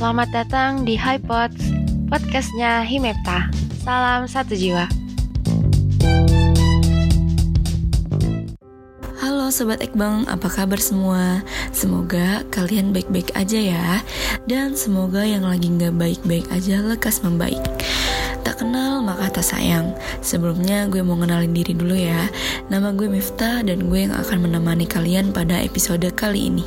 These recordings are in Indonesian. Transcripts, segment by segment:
Selamat datang di HiPods, podcastnya Himepta. Salam satu jiwa. Halo Sobat Ekbang, apa kabar semua? Semoga kalian baik-baik aja ya Dan semoga yang lagi nggak baik-baik aja lekas membaik Tak kenal maka tak sayang Sebelumnya gue mau kenalin diri dulu ya Nama gue Miftah dan gue yang akan menemani kalian pada episode kali ini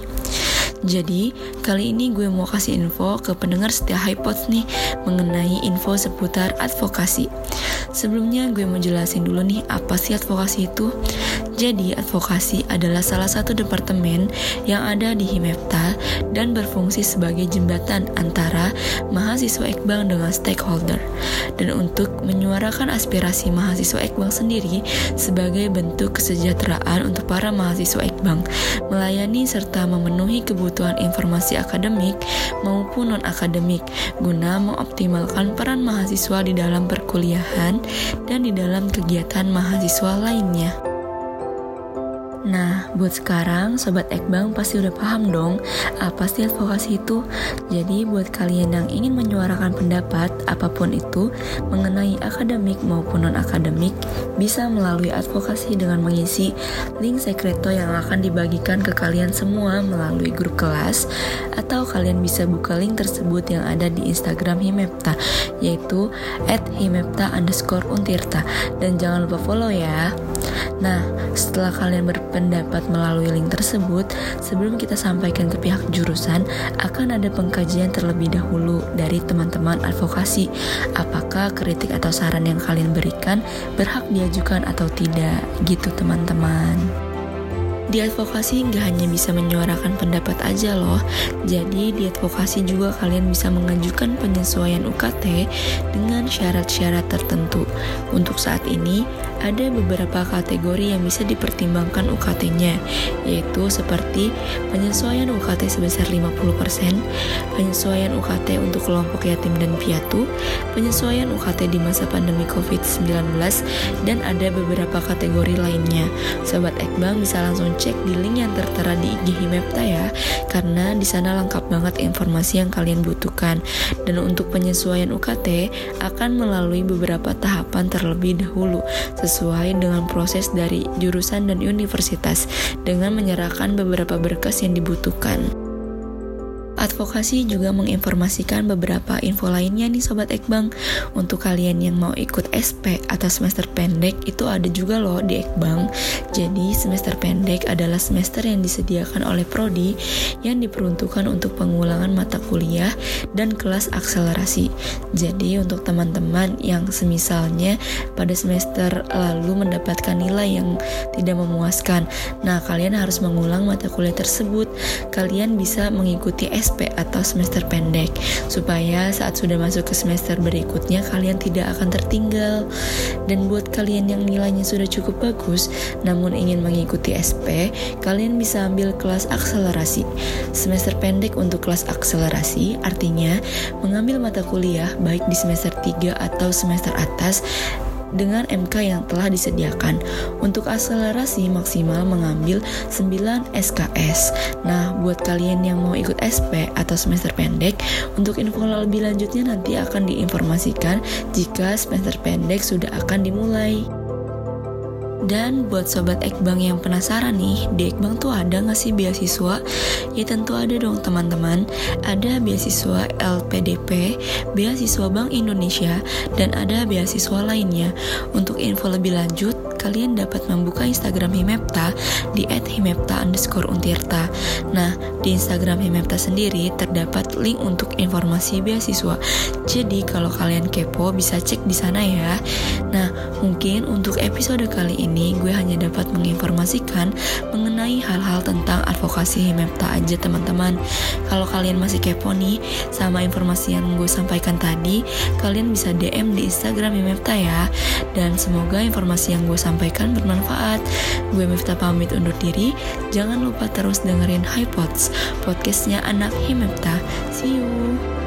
jadi, kali ini gue mau kasih info ke pendengar setia HiPods nih mengenai info seputar advokasi. Sebelumnya gue mau jelasin dulu nih apa sih advokasi itu. Jadi, advokasi adalah salah satu departemen yang ada di Himepta dan berfungsi sebagai jembatan antara mahasiswa Ekbang dengan stakeholder. Dan untuk menyuarakan aspirasi mahasiswa Ekbang sendiri sebagai bentuk kesejahteraan untuk para mahasiswa Ekbang, melayani serta memenuhi kebutuhan informasi akademik maupun non-akademik guna mengoptimalkan peran mahasiswa di dalam perkuliahan dan di dalam kegiatan mahasiswa lainnya. Nah, buat sekarang Sobat Ekbang pasti udah paham dong apa sih advokasi itu. Jadi buat kalian yang ingin menyuarakan pendapat apa pun itu mengenai akademik maupun non-akademik bisa melalui advokasi dengan mengisi link sekreto yang akan dibagikan ke kalian semua melalui grup kelas atau kalian bisa buka link tersebut yang ada di Instagram Himepta yaitu at dan jangan lupa follow ya. Nah, setelah kalian berpendapat melalui link tersebut, sebelum kita sampaikan ke pihak jurusan, akan ada pengkajian terlebih dahulu dari teman-teman advokasi. Apakah kritik atau saran yang kalian berikan berhak diajukan atau tidak, gitu teman-teman. Di advokasi nggak hanya bisa menyuarakan pendapat aja loh, jadi di advokasi juga kalian bisa mengajukan penyesuaian UKT dengan syarat-syarat tertentu. Untuk saat ini, ada beberapa kategori yang bisa dipertimbangkan UKT-nya, yaitu seperti penyesuaian UKT sebesar 50%, penyesuaian UKT untuk kelompok yatim dan piatu, penyesuaian UKT di masa pandemi COVID-19, dan ada beberapa kategori lainnya. Sobat Ekbang bisa langsung cek di link yang tertera di IG Himepta ya, karena di sana lengkap banget informasi yang kalian butuhkan. Dan untuk penyesuaian UKT akan melalui beberapa tahapan terlebih dahulu sesuai dengan proses dari jurusan dan universitas dengan menyerahkan beberapa berkas yang dibutuhkan. Advokasi juga menginformasikan beberapa info lainnya nih Sobat Ekbang. Untuk kalian yang mau ikut SP atau semester pendek itu ada juga loh di Ekbang. Jadi semester pendek adalah semester yang disediakan oleh Prodi Yang diperuntukkan untuk pengulangan mata kuliah dan kelas akselerasi. Jadi untuk teman-teman yang semisalnya pada semester lalu mendapatkan nilai yang tidak memuaskan. Nah kalian harus mengulang mata kuliah tersebut. Kalian bisa mengikuti SP SP atau semester pendek supaya saat sudah masuk ke semester berikutnya kalian tidak akan tertinggal. Dan buat kalian yang nilainya sudah cukup bagus namun ingin mengikuti SP kalian bisa ambil kelas akselerasi. Semester pendek untuk kelas akselerasi artinya mengambil mata kuliah baik di semester 3 atau semester atas dengan MK yang telah disediakan. Untuk akselerasi maksimal mengambil 9 SKS. Nah, buat kalian yang mau ikut SP atau semester pendek, untuk info lebih lanjutnya nanti akan diinformasikan jika semester pendek sudah akan dimulai. Dan buat sobat Ekbang yang penasaran nih, di Ekbang tuh ada nggak sih beasiswa? Ya tentu ada dong teman-teman. Ada beasiswa LPDP, beasiswa Bank Indonesia, dan ada beasiswa lainnya. Untuk info lebih lanjut, kalian dapat membuka Instagram Himepta di @himepta underscore untirta. Nah, di Instagram Himepta sendiri terdapat link untuk informasi beasiswa. Jadi kalau kalian kepo bisa cek di sana ya. Nah, mungkin untuk episode kali ini gue hanya dapat menginformasikan mengenai hal-hal tentang advokasi Himepta aja teman-teman. Kalau kalian masih kepo nih sama informasi yang gue sampaikan tadi, kalian bisa DM di Instagram Himepta ya. Dan semoga informasi yang gue sampaikan sampaikan bermanfaat. Gue Miftah pamit undur diri. Jangan lupa terus dengerin HiPods, podcastnya anak Himepta. See you.